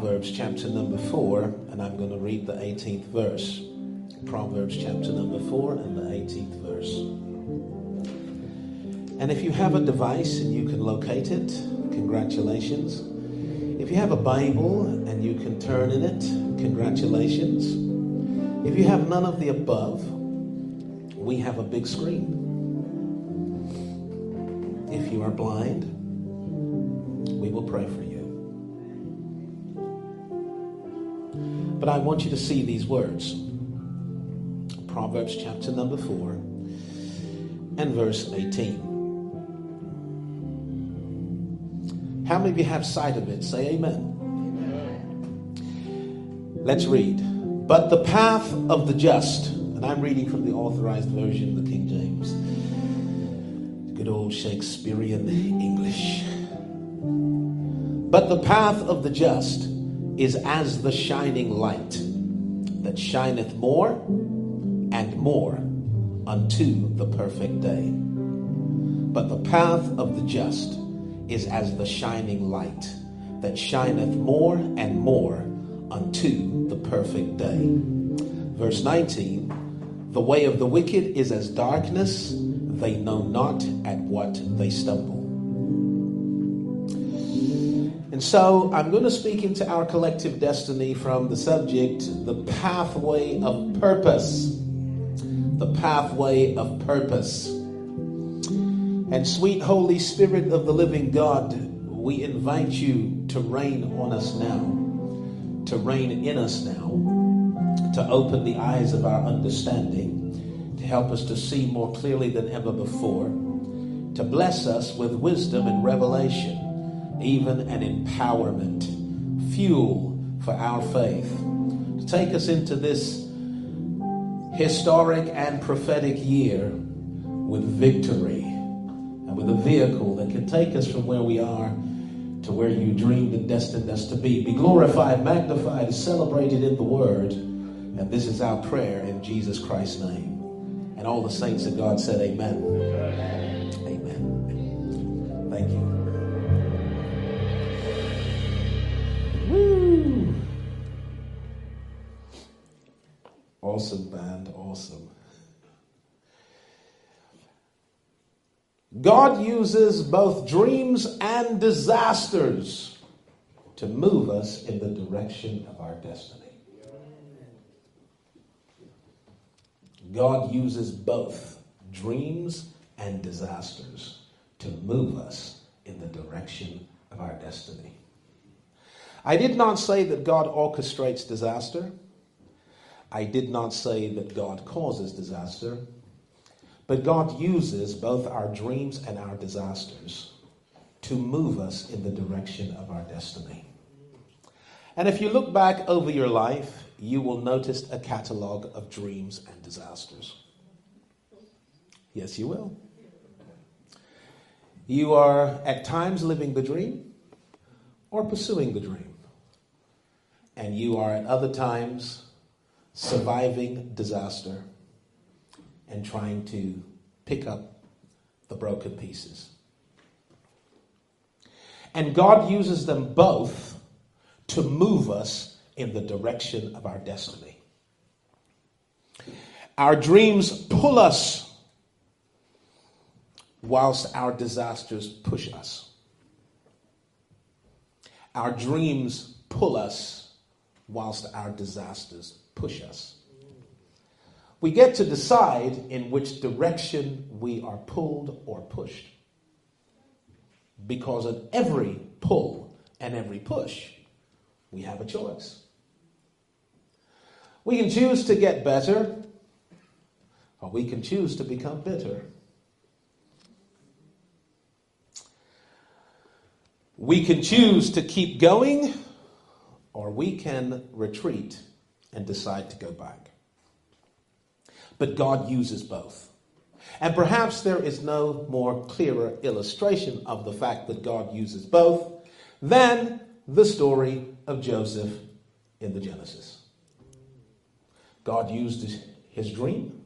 Proverbs, chapter number 4, and I'm going to read the 18th verse. Proverbs, chapter number 4, and the 18th verse. And if you have a device and you can locate it, congratulations. If you have a Bible and you can turn in it, congratulations. If you have none of the above, we have a big screen. If you are blind, we will pray for you. But I want you to see these words Proverbs chapter number 4 and verse 18. How many of you have sight of it? Say amen. Let's read. But the path of the just, and I'm reading from the authorized version, the King James, good old Shakespearean English. But the path of the just is as the shining light that shineth more and more unto the perfect day. But the path of the just is as the shining light that shineth more and more unto the perfect day. Verse 19 The way of the wicked is as darkness, they know not at what they stumble. And so I'm going to speak into our collective destiny from the subject, the pathway of purpose. The pathway of purpose. And sweet Holy Spirit of the living God, we invite you to reign on us now, to reign in us now, to open the eyes of our understanding, to help us to see more clearly than ever before, to bless us with wisdom and revelation even an empowerment, fuel for our faith, to take us into this historic and prophetic year with victory and with a vehicle that can take us from where we are to where you dreamed and destined us to be. Be glorified, magnified, celebrated in the Word. And this is our prayer in Jesus Christ's name. And all the saints of God said, Amen. Amen. Thank you. Awesome band, awesome. God uses both dreams and disasters to move us in the direction of our destiny. God uses both dreams and disasters to move us in the direction of our destiny. I did not say that God orchestrates disaster. I did not say that God causes disaster. But God uses both our dreams and our disasters to move us in the direction of our destiny. And if you look back over your life, you will notice a catalog of dreams and disasters. Yes, you will. You are at times living the dream or pursuing the dream. And you are at other times surviving disaster and trying to pick up the broken pieces. And God uses them both to move us in the direction of our destiny. Our dreams pull us whilst our disasters push us. Our dreams pull us whilst our disasters push us. We get to decide in which direction we are pulled or pushed. Because of every pull and every push, we have a choice. We can choose to get better, or we can choose to become bitter. We can choose to keep going, or we can retreat and decide to go back. But God uses both. And perhaps there is no more clearer illustration of the fact that God uses both than the story of Joseph in the Genesis. God used his dream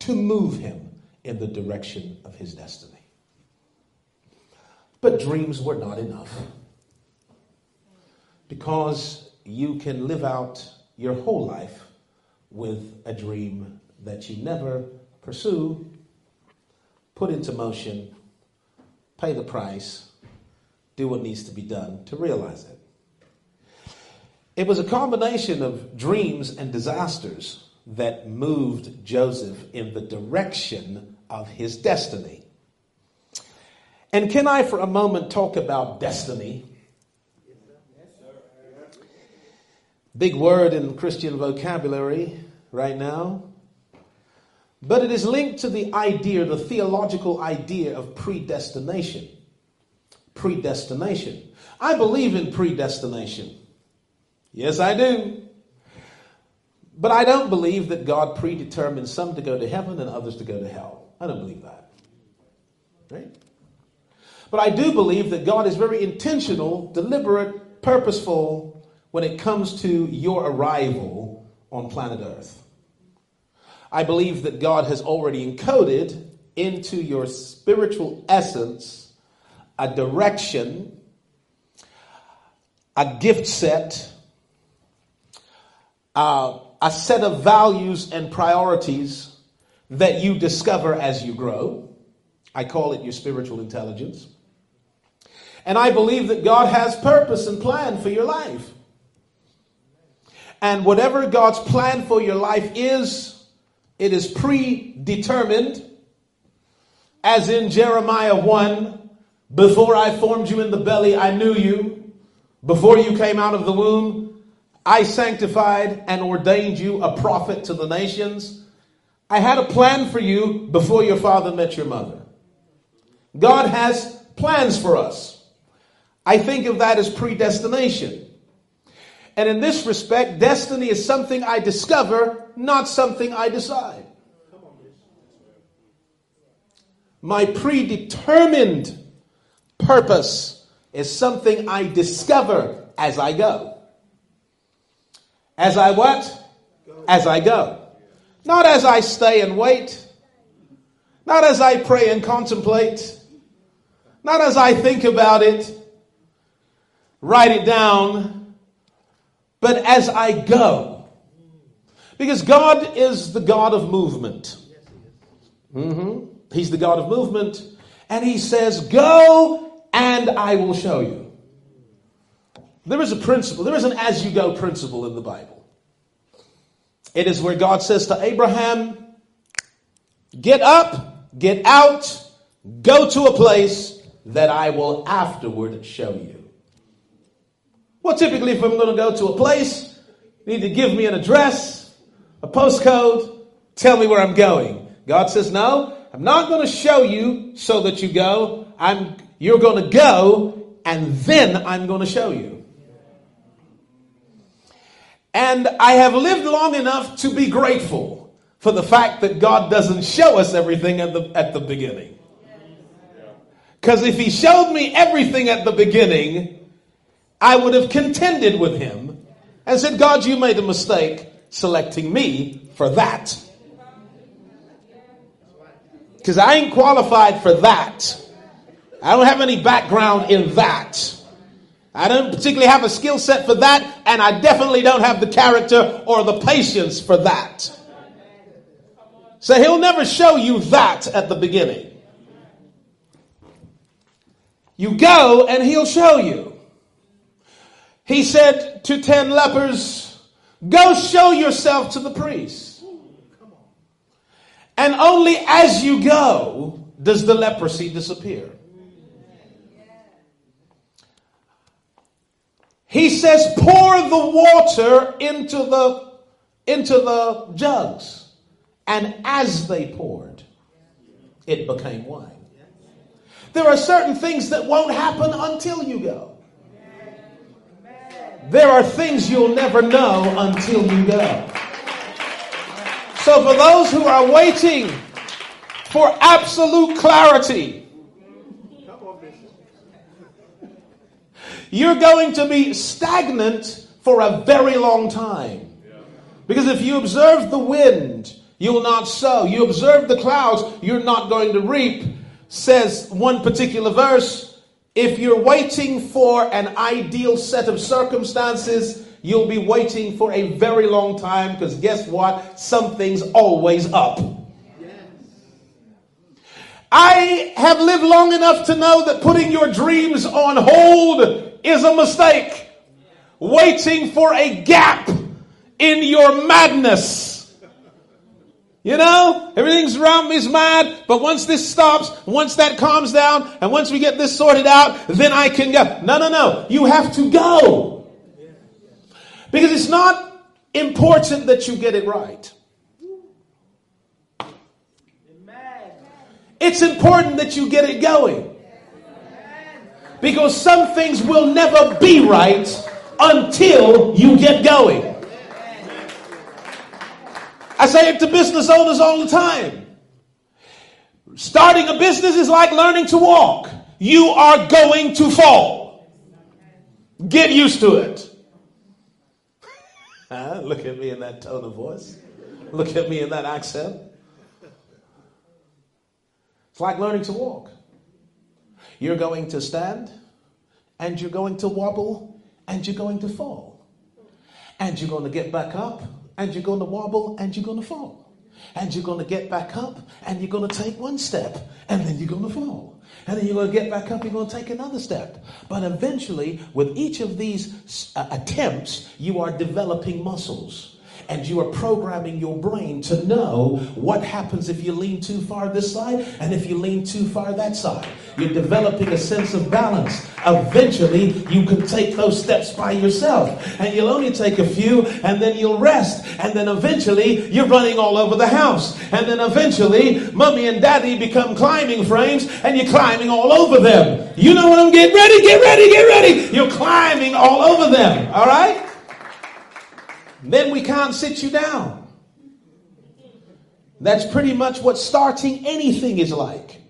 to move him in the direction of his destiny. But dreams were not enough. Because you can live out your whole life with a dream that you never pursue, put into motion, pay the price, do what needs to be done to realize it. It was a combination of dreams and disasters that moved Joseph in the direction of his destiny. And can I, for a moment, talk about destiny? Big word in Christian vocabulary right now. But it is linked to the idea, the theological idea of predestination. Predestination. I believe in predestination. Yes, I do. But I don't believe that God predetermined some to go to heaven and others to go to hell. I don't believe that. Right? But I do believe that God is very intentional, deliberate, purposeful when it comes to your arrival on planet Earth. I believe that God has already encoded into your spiritual essence a direction, a gift set, uh, a set of values and priorities that you discover as you grow. I call it your spiritual intelligence. And I believe that God has purpose and plan for your life. And whatever God's plan for your life is, it is predetermined. As in Jeremiah 1, before I formed you in the belly, I knew you. Before you came out of the womb, I sanctified and ordained you a prophet to the nations. I had a plan for you before your father met your mother. God has plans for us. I think of that as predestination. And in this respect, destiny is something I discover, not something I decide. My predetermined purpose is something I discover as I go. As I what? As I go. Not as I stay and wait. Not as I pray and contemplate. Not as I think about it write it down, but as I go. Because God is the God of movement. Mm-hmm. He's the God of movement. And He says, Go and I will show you. There is a principle, there is an as you go principle in the Bible. It is where God says to Abraham, Get up, get out, go to a place that I will afterward show you. Well, typically, if I'm going to go to a place, you need to give me an address, a postcode, tell me where I'm going. God says, No, I'm not going to show you so that you go. I'm, you're going to go, and then I'm going to show you. And I have lived long enough to be grateful for the fact that God doesn't show us everything at the, at the beginning. Because if He showed me everything at the beginning, I would have contended with him and said, God, you made a mistake selecting me for that. Because I ain't qualified for that. I don't have any background in that. I don't particularly have a skill set for that, and I definitely don't have the character or the patience for that. So he'll never show you that at the beginning. You go and he'll show you. He said to ten lepers, Go show yourself to the priest. And only as you go does the leprosy disappear. He says, pour the water into the, into the jugs. And as they poured, it became wine. There are certain things that won't happen until you go. There are things you'll never know until you go. So, for those who are waiting for absolute clarity, you're going to be stagnant for a very long time. Because if you observe the wind, you will not sow. You observe the clouds, you're not going to reap. Says one particular verse if you're waiting for an ideal set of circumstances, you'll be waiting for a very long time because guess what? Something's always up. I have lived long enough to know that putting your dreams on hold is a mistake. Waiting for a gap in your madness. You know, everything's around me is mad, but once this stops, once that calms down, and once we get this sorted out, then I can go. No, no, no. You have to go. Because it's not important that you get it right. It's important that you get it going. Because some things will never be right until you get going. I say it to business owners all the time. Starting a business is like learning to walk. You are going to fall. Get used to it. Look at me in that tone of voice. Look at me in that accent. It's like learning to walk. You're going to stand, and you're going to wobble, and you're going to fall. And you're going to get back up, and you're going to wobble, and you're going to fall. And you're going to get back up, and you're going to take one step, and then you're going to fall. And then you're going to get back up, you're going to take another step. But eventually, with each of these uh, attempts, you are developing muscles and you are programming your brain to know what happens if you lean too far this side and if you lean too far that side. You're developing a sense of balance. Eventually, you can take those steps by yourself, and you'll only take a few, and then you'll rest, and then eventually, you're running all over the house, and then eventually, mommy and daddy become climbing frames, and you're climbing all over them. You know what I'm getting ready? Get ready, get ready. You're climbing all over them, all right? Then we can't sit you down. That's pretty much what starting anything is like.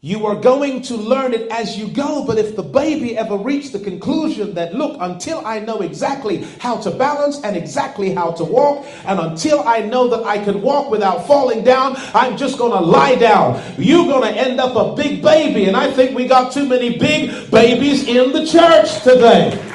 You are going to learn it as you go, but if the baby ever reached the conclusion that, look, until I know exactly how to balance and exactly how to walk, and until I know that I can walk without falling down, I'm just going to lie down. You're going to end up a big baby, and I think we got too many big babies in the church today.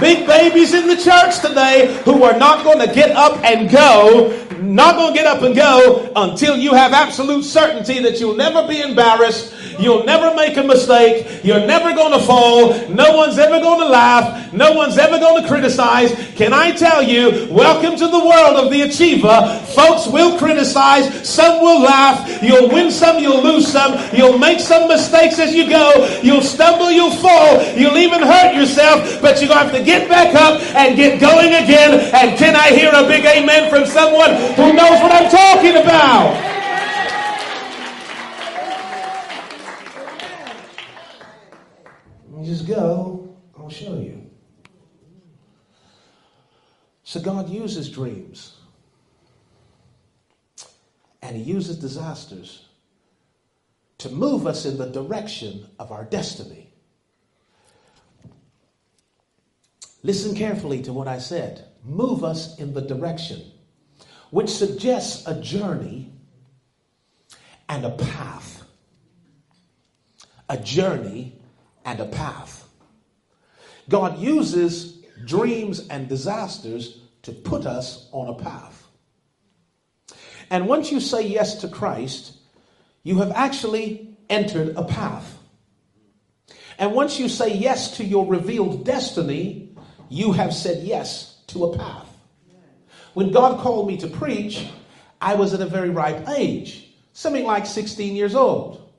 Big babies in the church today who are not going to get up and go, not going to get up and go until you have absolute certainty that you'll never be embarrassed, you'll never make a mistake, you're never going to fall, no one's ever going to laugh, no one's ever going to criticize. Can I tell you, welcome to the world of the achiever. Folks will criticize, some will laugh, you'll win some, you'll lose some, you'll make some mistakes as you go, you'll stumble, you'll fall, you'll even hurt yourself, but you're going to have to get back up and get going again. And can I hear a big amen from someone who knows what I'm talking about? Just go, I'll show you. So God uses dreams. And He uses disasters to move us in the direction of our destiny. Listen carefully to what I said. Move us in the direction, which suggests a journey and a path. A journey and a path. God uses dreams and disasters to put us on a path. And once you say yes to Christ, you have actually entered a path. And once you say yes to your revealed destiny, you have said yes to a path. When God called me to preach, I was at a very ripe age, something like 16 years old.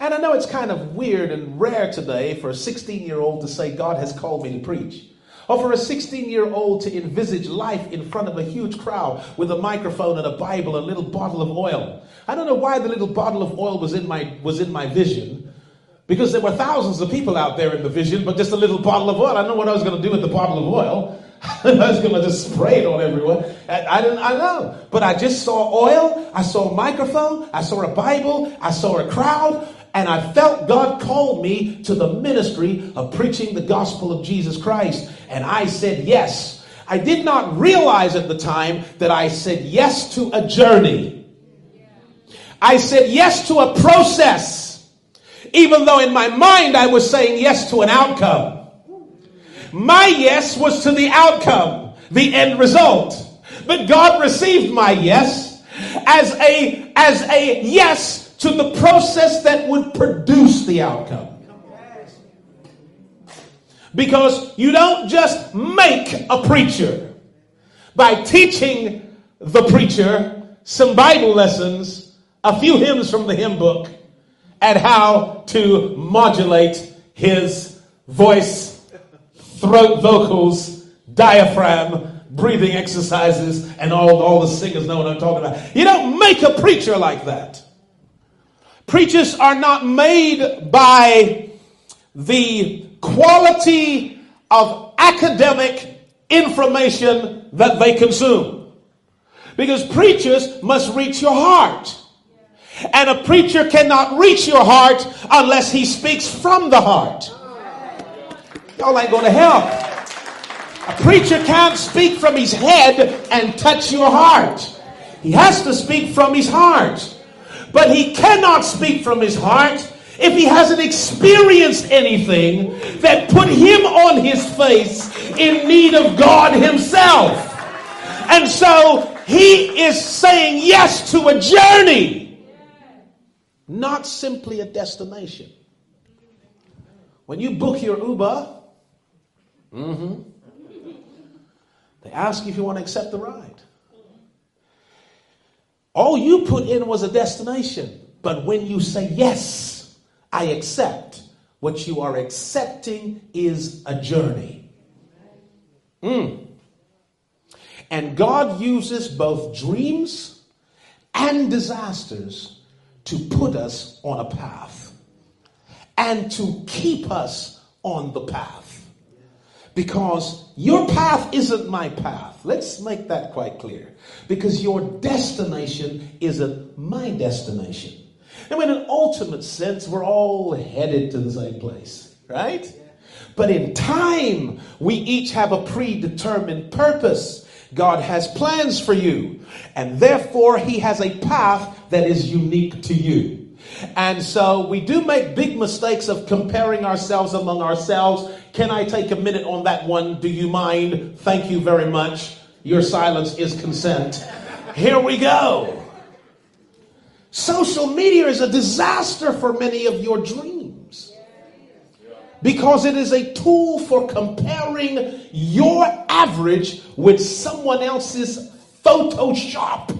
And I know it's kind of weird and rare today for a 16 year old to say, God has called me to preach. Or for a 16 year old to envisage life in front of a huge crowd with a microphone and a Bible and a little bottle of oil. I don't know why the little bottle of oil was in my, was in my vision. Because there were thousands of people out there in the vision, but just a little bottle of oil. I know what I was going to do with the bottle of oil. I was going to just spray it on everyone. I, I didn't. I know, but I just saw oil. I saw a microphone. I saw a Bible. I saw a crowd, and I felt God called me to the ministry of preaching the gospel of Jesus Christ. And I said yes. I did not realize at the time that I said yes to a journey. I said yes to a process, even though in my mind I was saying yes to an outcome. My yes was to the outcome, the end result. But God received my yes as a, as a yes to the process that would produce the outcome. Because you don't just make a preacher by teaching the preacher some Bible lessons, a few hymns from the hymn book, and how to modulate his voice, throat vocals, diaphragm, breathing exercises, and all, all the singers know what I'm talking about. You don't make a preacher like that. Preachers are not made by the quality of academic information that they consume. Because preachers must reach your heart. And a preacher cannot reach your heart unless he speaks from the heart. Y'all ain't going to help. A preacher can't speak from his head and touch your heart. He has to speak from his heart. But he cannot speak from his heart if he hasn't experienced anything that put him on his face in need of God himself. And so he is saying yes to a journey, not simply a destination. When you book your Uber, mm-hmm, they ask you if you want to accept the ride. All you put in was a destination. But when you say, yes, I accept, what you are accepting is a journey. Mm. And God uses both dreams and disasters to put us on a path and to keep us on the path. Because your path isn't my path. Let's make that quite clear. Because your destination isn't my destination. And in an ultimate sense, we're all headed to the same place, right? But in time, we each have a predetermined purpose. God has plans for you. And therefore, He has a path that is unique to you. And so we do make big mistakes of comparing ourselves among ourselves. Can I take a minute on that one? Do you mind? Thank you very much. Your silence is consent. Here we go. Social media is a disaster for many of your dreams because it is a tool for comparing your average with someone else's Photoshop.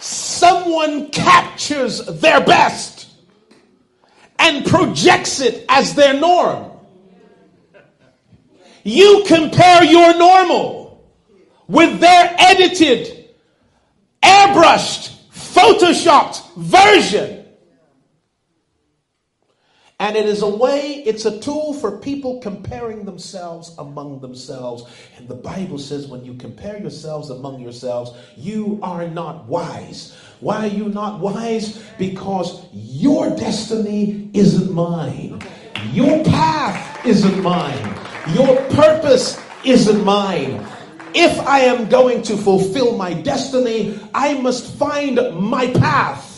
Someone captures their best and projects it as their norm. You compare your normal with their edited, airbrushed, photoshopped version. And it is a way, it's a tool for people comparing themselves among themselves. And the Bible says when you compare yourselves among yourselves, you are not wise. Why are you not wise? Because your destiny isn't mine. Your path isn't mine. Your purpose isn't mine. If I am going to fulfill my destiny, I must find my path.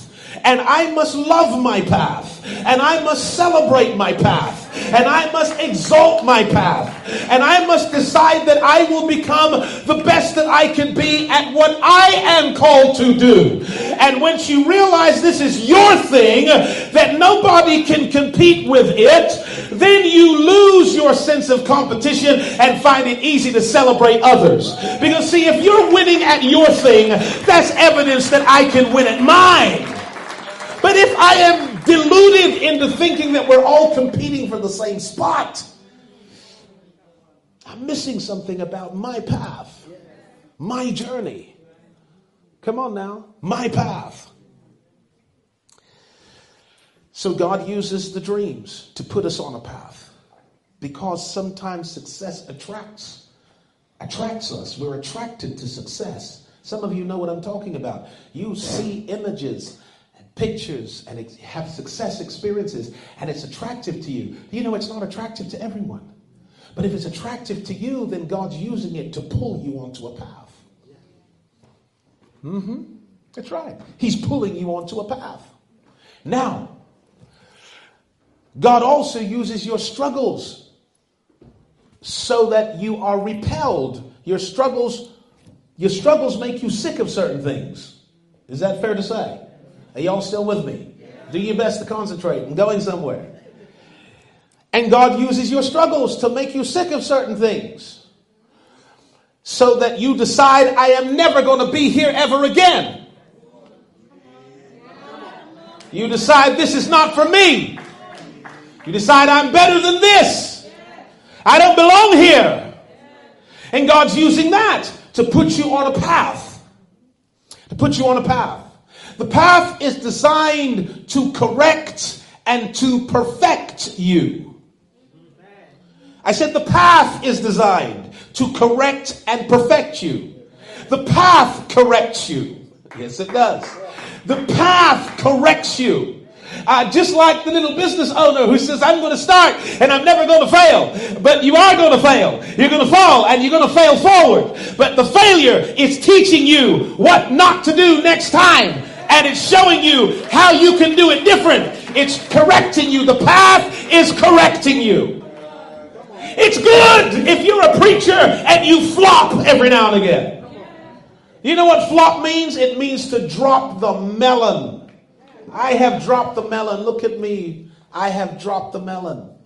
And I must love my path. And I must celebrate my path. And I must exalt my path. And I must decide that I will become the best that I can be at what I am called to do. And once you realize this is your thing, that nobody can compete with it, then you lose your sense of competition and find it easy to celebrate others. Because, see, if you're winning at your thing, that's evidence that I can win at mine. But if I am deluded into thinking that we're all competing for the same spot, I'm missing something about my path, my journey. Come on now, my path. So God uses the dreams to put us on a path because sometimes success attracts attracts us. We're attracted to success Some of you know what I'm talking about. You see images pictures and have success experiences, and it's attractive to you. You know, it's not attractive to everyone. But if it's attractive to you, then God's using it to pull you onto a path. Mm-hmm. That's right. He's pulling you onto a path. Now, God also uses your struggles so that you are repelled. Your struggles, your struggles make you sick of certain things. Is that fair to say? Are y'all still with me? Do your best to concentrate. I'm going somewhere. And God uses your struggles to make you sick of certain things. So that you decide, I am never going to be here ever again. You decide this is not for me. You decide I'm better than this. I don't belong here. And God's using that to put you on a path. To put you on a path. The path is designed to correct and to perfect you. I said the path is designed to correct and perfect you. The path corrects you. Yes, it does. The path corrects you. Uh, just like the little business owner who says, I'm going to start and I'm never going to fail. But you are going to fail. You're going to fall and you're going to fail forward. But the failure is teaching you what not to do next time. And it's showing you how you can do it different. It's correcting you. The path is correcting you. It's good if you're a preacher and you flop every now and again. You know what flop means? It means to drop the melon. I have dropped the melon. Look at me. I have dropped the melon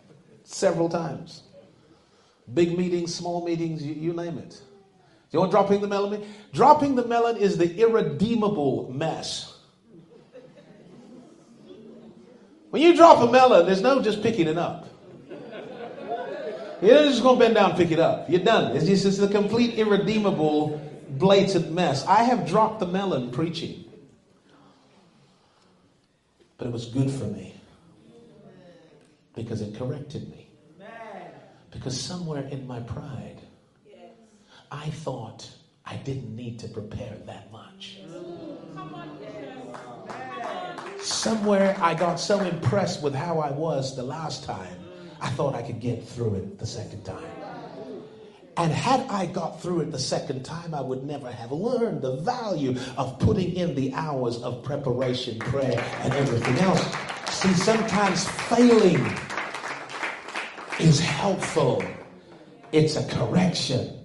several times. Big meetings, small meetings, you, you name it. You know dropping the melon? Dropping the melon is the irredeemable mess. When you drop a melon, there's no just picking it up. You're just going to bend down and pick it up. You're done. It's just it's a complete irredeemable, blatant mess. I have dropped the melon preaching. But it was good for me because it corrected me. Because somewhere in my pride, I thought I didn't need to prepare that much. Somewhere I got so impressed with how I was the last time, I thought I could get through it the second time. And had I got through it the second time, I would never have learned the value of putting in the hours of preparation, prayer, and everything else. See, sometimes failing is helpful, it's a correction.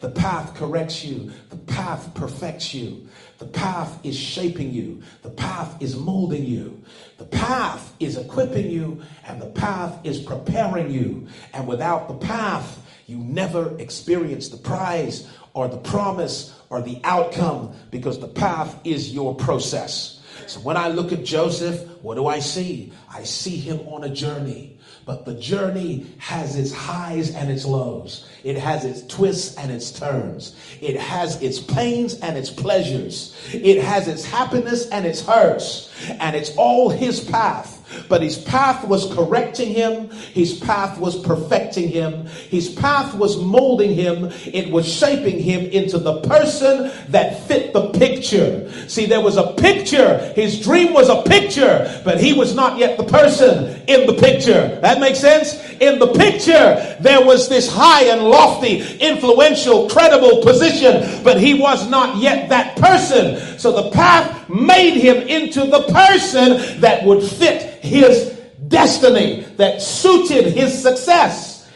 The path corrects you. The path perfects you. The path is shaping you. The path is molding you. The path is equipping you. And the path is preparing you. And without the path, you never experience the prize or the promise or the outcome because the path is your process. So when I look at Joseph, what do I see? I see him on a journey. But the journey has its highs and its lows. It has its twists and its turns. It has its pains and its pleasures. It has its happiness and its hurts. And it's all his path. But his path was correcting him. His path was perfecting him. His path was molding him. It was shaping him into the person that fit the picture. See, there was a picture. His dream was a picture, but he was not yet the person in the picture. That makes sense? In the picture, there was this high and lofty, influential, credible position, but he was not yet that person. So the path made him into the person that would fit his destiny, that suited his success.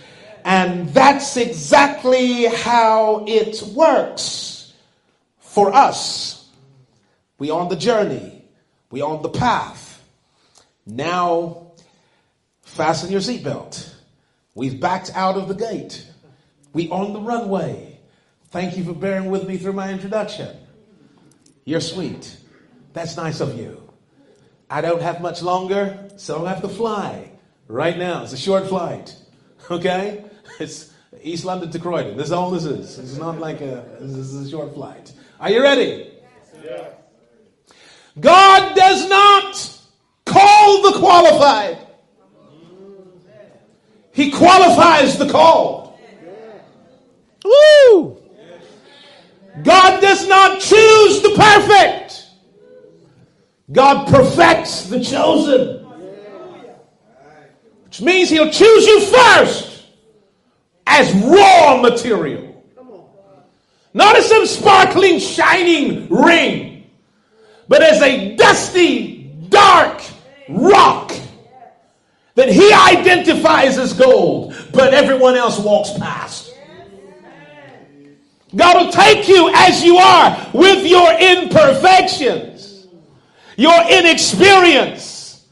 And that's exactly how it works for us. We on the journey. We on the path. Now, fasten your seatbelt. We've backed out of the gate. We on the runway. Thank you for bearing with me through my introduction. You're sweet. That's nice of you. I don't have much longer, so I have to fly right now. It's a short flight. Okay? It's East London to Croydon. This is all this is. It's not like a this is a short flight. Are you ready? God does not call the qualified. He qualifies the called. Woo! God does not choose the perfect. God perfects the chosen. Which means he'll choose you first as raw material. Not as some sparkling, shining ring, but as a dusty, dark rock that he identifies as gold, but everyone else walks past. God will take you as you are with your imperfections, your inexperience,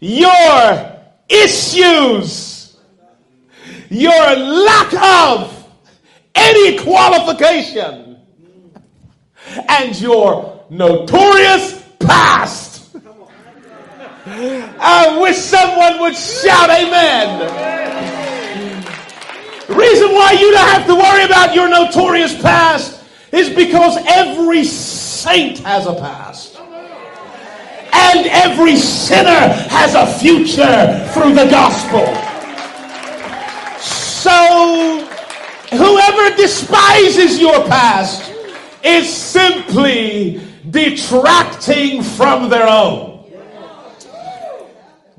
your issues, your lack of any qualification, and your notorious past. I wish someone would shout amen. The reason why you don't have to worry about your notorious past is because every saint has a past. And every sinner has a future through the gospel. So, whoever despises your past is simply detracting from their own.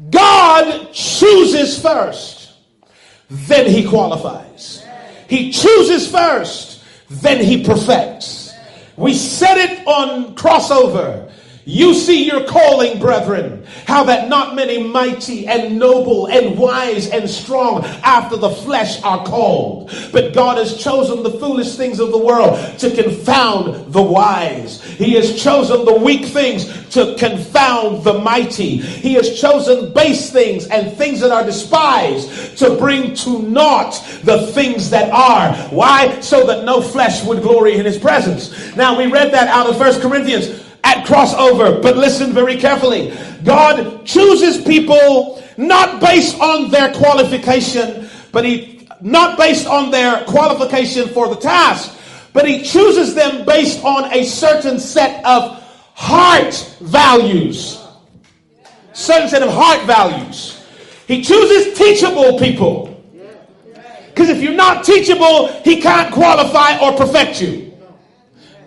God chooses first, then he qualifies. He chooses first, then he perfects. We said it on crossover. You see your calling, brethren, how that not many mighty and noble and wise and strong after the flesh are called. But God has chosen the foolish things of the world to confound the wise. He has chosen the weak things to confound the mighty. He has chosen base things and things that are despised to bring to naught the things that are. Why? So that no flesh would glory in his presence. Now we read that out of First Corinthians at crossover, but listen very carefully. God chooses people not based on their qualification, but he not based on their qualification for the task, but he chooses them based on a certain set of heart values. Certain set of heart values. He chooses teachable people. Because if you're not teachable, he can't qualify or perfect you.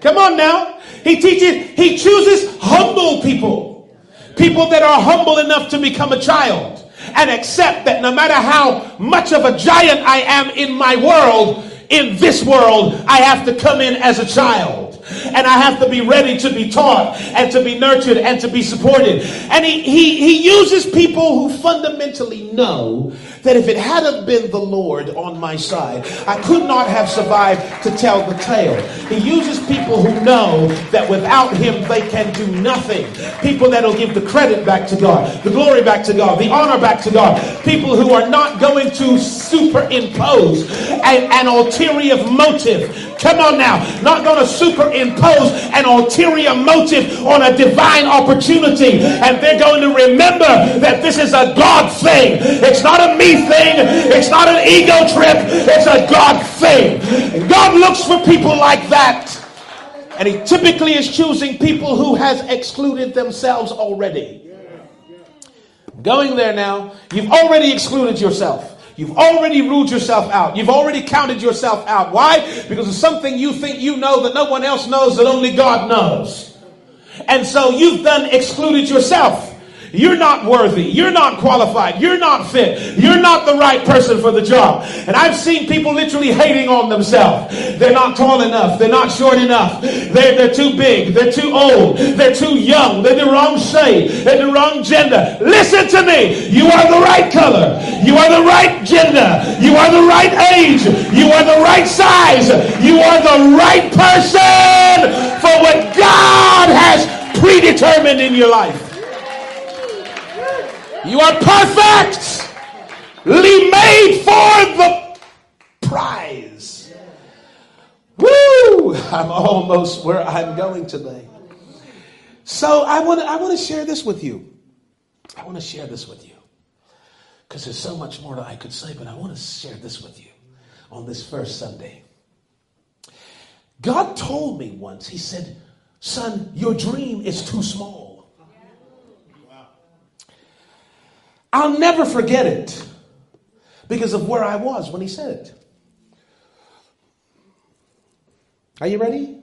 Come on now. He teaches, he chooses humble people. People that are humble enough to become a child and accept that no matter how much of a giant I am in my world, in this world, I have to come in as a child. And I have to be ready to be taught and to be nurtured and to be supported. And he, he, he uses people who fundamentally know that if it hadn't been the Lord on my side, I could not have survived to tell the tale. He uses people who know that without him they can do nothing. People that'll give the credit back to God, the glory back to God, the honor back to God. People who are not going to superimpose an, an ulterior motive. Come on now, not going to superimpose an ulterior motive on a divine opportunity. And they're going to remember that this is a God thing. It's not a me thing. It's not an ego trip. It's a God thing. God looks for people like that. And he typically is choosing people who has excluded themselves already. Going there now, you've already excluded yourself. You've already ruled yourself out. You've already counted yourself out. Why? Because of something you think you know that no one else knows that only God knows. And so you've done excluded yourself. You're not worthy. You're not qualified. You're not fit. You're not the right person for the job. And I've seen people literally hating on themselves. They're not tall enough. They're not short enough. They're, they're too big. They're too old. They're too young. They're the wrong shade. They're the wrong gender. Listen to me. You are the right color. You are the right gender. You are the right age. You are the right size. You are the right person for what God has predetermined in your life. You are perfectly made for the prize. Woo! I'm almost where I'm going today. So I want to I want to share this with you. I want to share this with you. Because there's so much more that I could say, but I want to share this with you on this first Sunday. God told me once, He said, Son, your dream is too small. I'll never forget it because of where I was when he said it. Are you ready?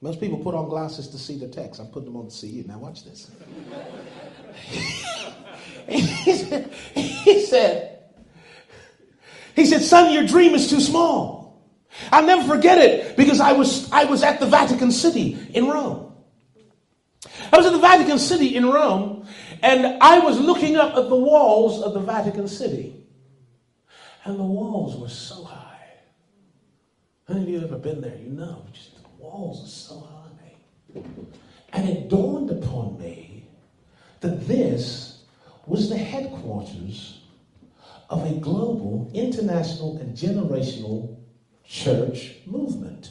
Most people put on glasses to see the text. I'm putting them on to see you. Now, watch this. he, said, he said, he said, son, your dream is too small. I'll never forget it because I was, I was at the Vatican City in Rome. I was in the Vatican City in Rome and I was looking up at the walls of the Vatican City. And the walls were so high. Any of you have ever been there? You know, just the walls are so high. And it dawned upon me that this was the headquarters of a global, international, and generational church movement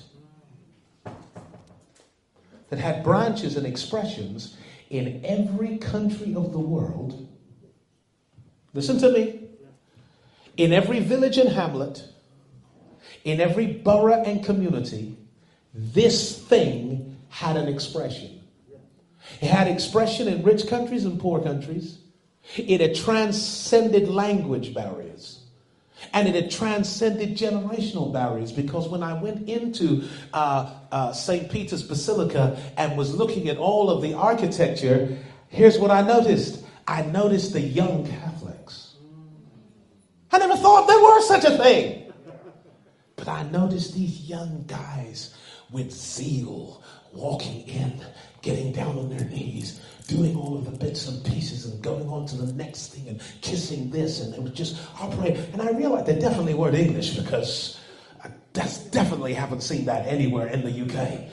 that had branches and expressions in every country of the world. Listen to me. In every village and hamlet, in every borough and community, this thing had an expression. It had expression in rich countries and poor countries. It had transcended language barriers. And it had transcended generational barriers because when I went into uh, uh, St. Peter's Basilica and was looking at all of the architecture, here's what I noticed I noticed the young Catholics. I never thought there were such a thing. But I noticed these young guys with zeal walking in, getting down on their knees, doing all of the bits and pieces and going on to the next thing and kissing this and it was just operating. And I realized they definitely weren't English because I definitely haven't seen that anywhere in the UK.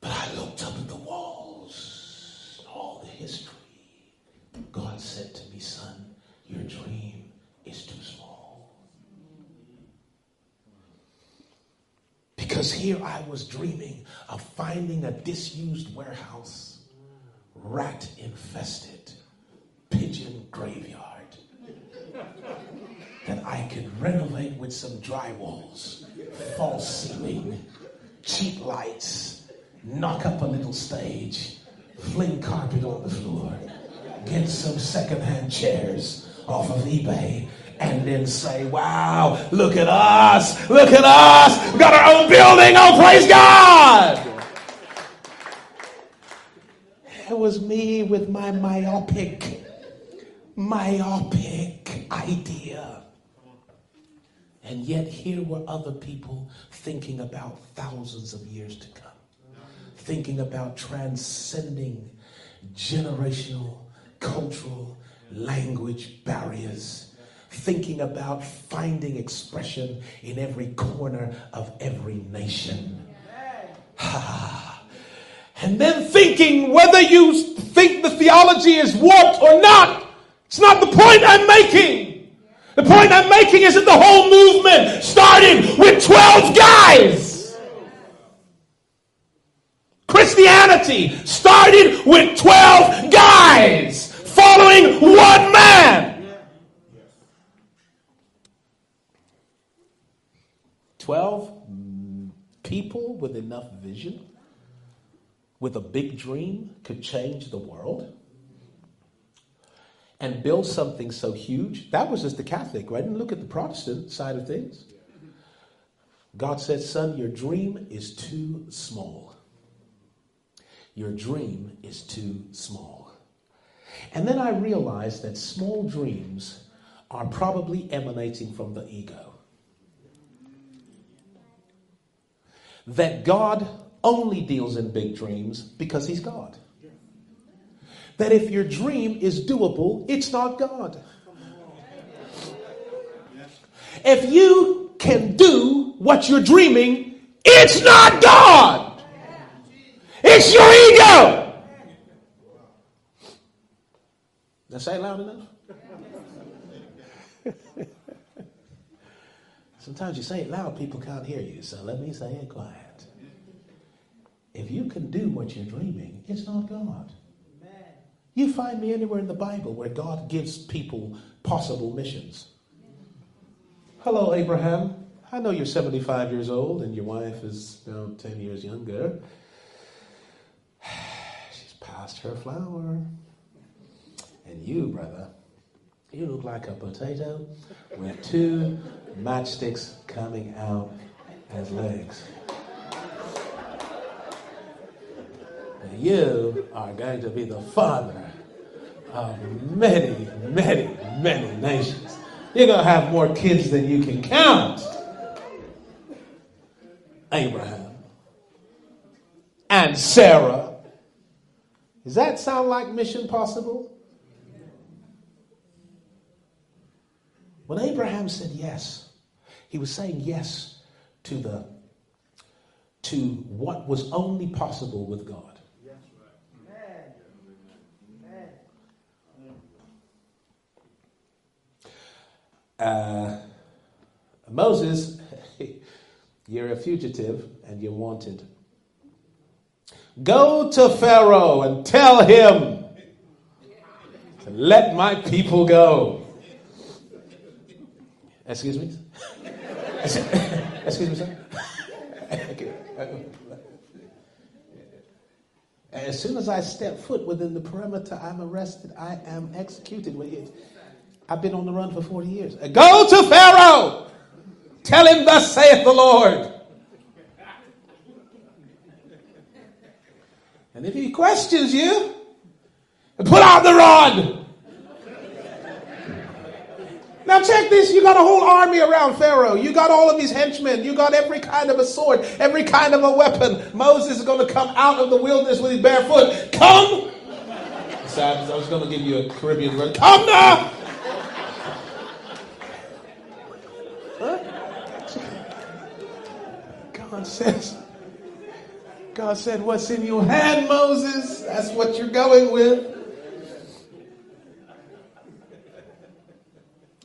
But I looked up at the walls, all the history. God said to me, son, your dream is too small. Because here I was dreaming of finding a disused warehouse, rat infested, pigeon graveyard that I could renovate with some drywalls, false ceiling, cheap lights, knock up a little stage, fling carpet on the floor, get some secondhand chairs off of eBay, and then say, wow, look at us, look at us, we got our own building, oh, praise God. It was me with my myopic, myopic idea. And yet, here were other people thinking about thousands of years to come, thinking about transcending generational, cultural, language barriers, thinking about finding expression in every corner of every nation. And then thinking whether you think the theology is warped or not, it's not the point I'm making. The point I'm making is that the whole movement started with 12 guys. Christianity started with 12 guys following one man. 12 people with enough vision, with a big dream, could change the world and build something so huge. That was just the Catholic, right? And look at the Protestant side of things. God said, Son, your dream is too small. Your dream is too small. And then I realized that small dreams are probably emanating from the ego. That God only deals in big dreams because He's God that if your dream is doable, it's not God. If you can do what you're dreaming, it's not God. It's your ego. Did I say it loud enough? Sometimes you say it loud, people can't hear you, so let me say it quiet. If you can do what you're dreaming, it's not God. You find me anywhere in the Bible where God gives people possible missions. Hello, Abraham. I know you're 75 years old and your wife is know, 10 years younger. She's past her flower. And you, brother, you look like a potato with two matchsticks coming out as legs. You are going to be the father of many, many, many nations. You're going to have more kids than you can count. Abraham and Sarah. Does that sound like mission possible? When Abraham said yes, he was saying yes to the to what was only possible with God. Uh, Moses, you're a fugitive and you're wanted. Go to Pharaoh and tell him to let my people go. Excuse me? Excuse me, sir? As soon as I step foot within the perimeter, I'm arrested. I am executed. I've been on the run for 40 years. Uh, go to Pharaoh. Tell him, Thus saith the Lord. And if he questions you, pull out the rod. Now check this. You got a whole army around Pharaoh. You got all of these henchmen. You got every kind of a sword, every kind of a weapon. Moses is going to come out of the wilderness with his bare foot. Come. I was going to give you a Caribbean word. Come now. Huh? God says, God said, What's in your hand, Moses? That's what you're going with.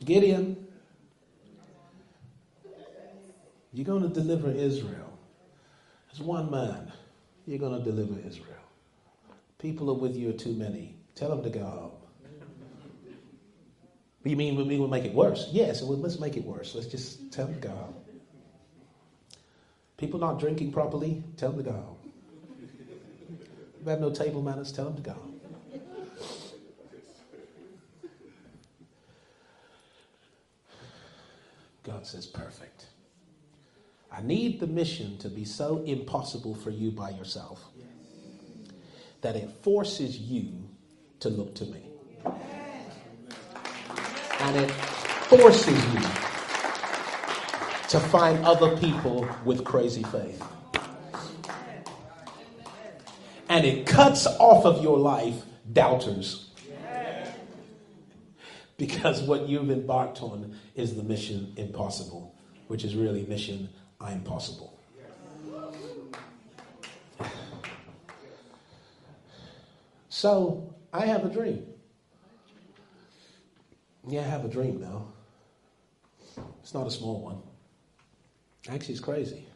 Gideon, you're going to deliver Israel. As one man, you're going to deliver Israel. People are with you are too many. Tell them to go home. You mean we will make it worse? Yes, let's make it worse. Let's just tell them to go home. People not drinking properly, tell them to go. You have no table manners, tell them to go. God says, perfect. I need the mission to be so impossible for you by yourself that it forces you to look to me. And it forces you to find other people with crazy faith. And it cuts off of your life doubters. Because what you've embarked on is the mission impossible, which is really mission I'm possible. So I have a dream. Yeah, I have a dream now. It's not a small one. Actually, it's crazy.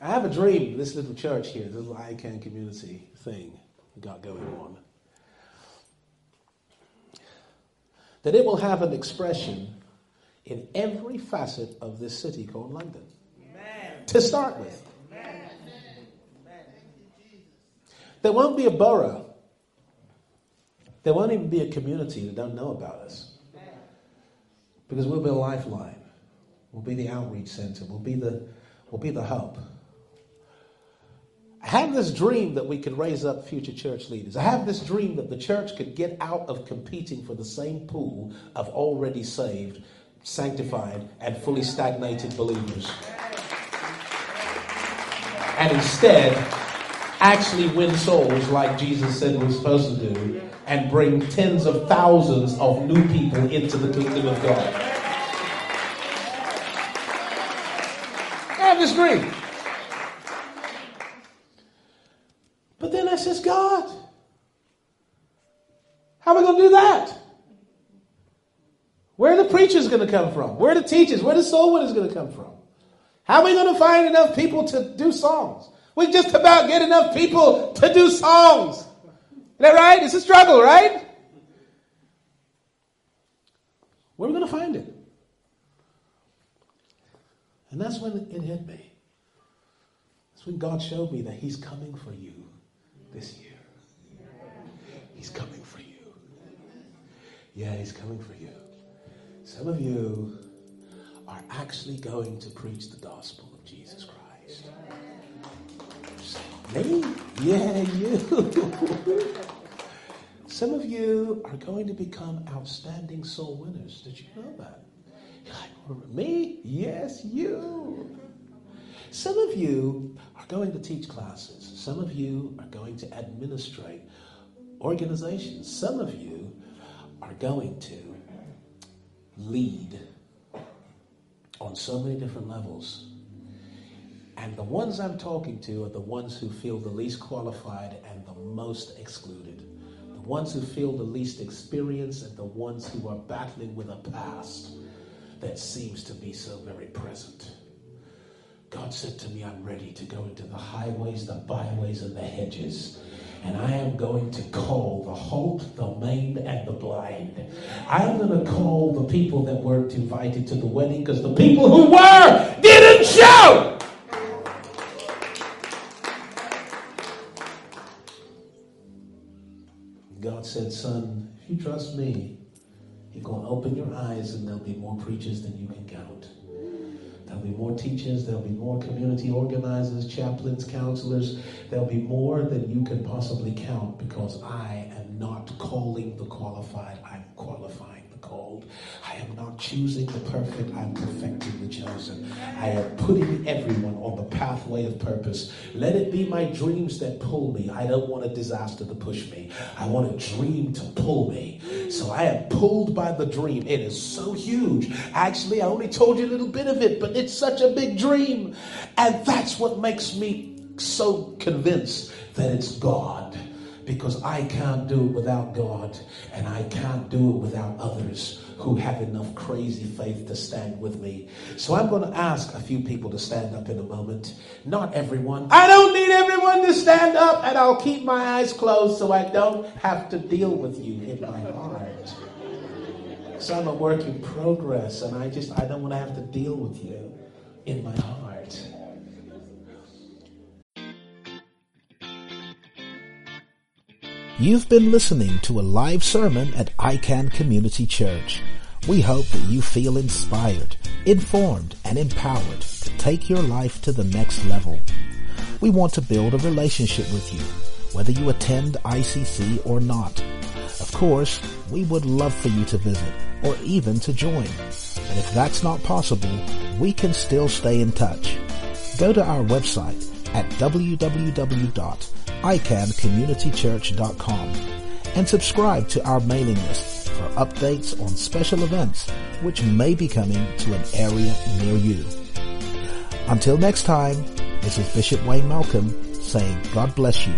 I have a dream, this little church here, this little iCan community thing we got going on. That it will have an expression in every facet of this city called London. Amen. To start with. Amen. There won't be a borough. There won't even be a community that don't know about us. Because we'll be a lifeline. We'll be the outreach center. We'll be the, we'll be the hub. I have this dream that we could raise up future church leaders. I have this dream that the church could get out of competing for the same pool of already saved, sanctified, and fully stagnated believers. And instead, actually win souls like Jesus said we're supposed to do and bring tens of thousands of new people into the kingdom of God. But then I says, God, how are we going to do that? Where are the preachers going to come from? Where are the teachers? Where the soul winners going to come from? How are we going to find enough people to do songs? We just about get enough people to do songs. Is that right? It's a struggle, right? Where are we going to find it? And that's when it hit me. When God showed me that He's coming for you this year. He's coming for you. Yeah, He's coming for you. Some of you are actually going to preach the gospel of Jesus Christ. Me? Yeah, you. Some of you are going to become outstanding soul winners. Did you know that? Like, me? Yes, you. Some of you are going to teach classes. Some of you are going to administrate organizations. Some of you are going to lead on so many different levels. And the ones I'm talking to are the ones who feel the least qualified and the most excluded. The ones who feel the least experience and the ones who are battling with a past that seems to be so very present. God said to me, I'm ready to go into the highways, the byways, and the hedges. And I am going to call the halt, the maimed, and the blind. I'm going to call the people that weren't invited to the wedding because the people who were didn't show. God said, Son, if you trust me, you're going to open your eyes and there'll be more preachers than you can count. There'll be more teachers, there'll be more community organizers, chaplains, counselors. There'll be more than you can possibly count because I am not calling the qualified, I'm qualifying called. I am not choosing the perfect, I'm perfecting the chosen. I am putting everyone on the pathway of purpose. Let it be my dreams that pull me. I don't want a disaster to push me. I want a dream to pull me. So I am pulled by the dream. It is so huge. Actually, I only told you a little bit of it, but it's such a big dream. And that's what makes me so convinced that it's God. Because I can't do it without God, and I can't do it without others who have enough crazy faith to stand with me. So I'm going to ask a few people to stand up in a moment. Not everyone. I don't need everyone to stand up, and I'll keep my eyes closed so I don't have to deal with you in my heart. So I'm a work in progress, and I just I don't want to have to deal with you in my heart. You've been listening to a live sermon at iCan Community Church. We hope that you feel inspired, informed, and empowered to take your life to the next level. We want to build a relationship with you, whether you attend ICC or not. Of course, we would love for you to visit or even to join. And if that's not possible, we can still stay in touch. Go to our website at www.icancommunitychurch.com and subscribe to our mailing list for updates on special events which may be coming to an area near you. Until next time, this is Bishop Wayne Malcolm saying God bless you